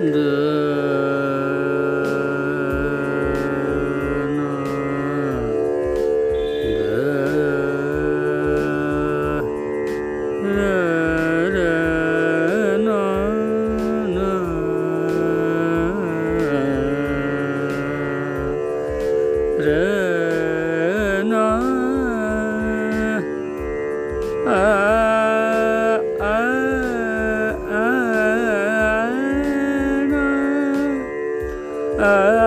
Ah. Uh. Yeah.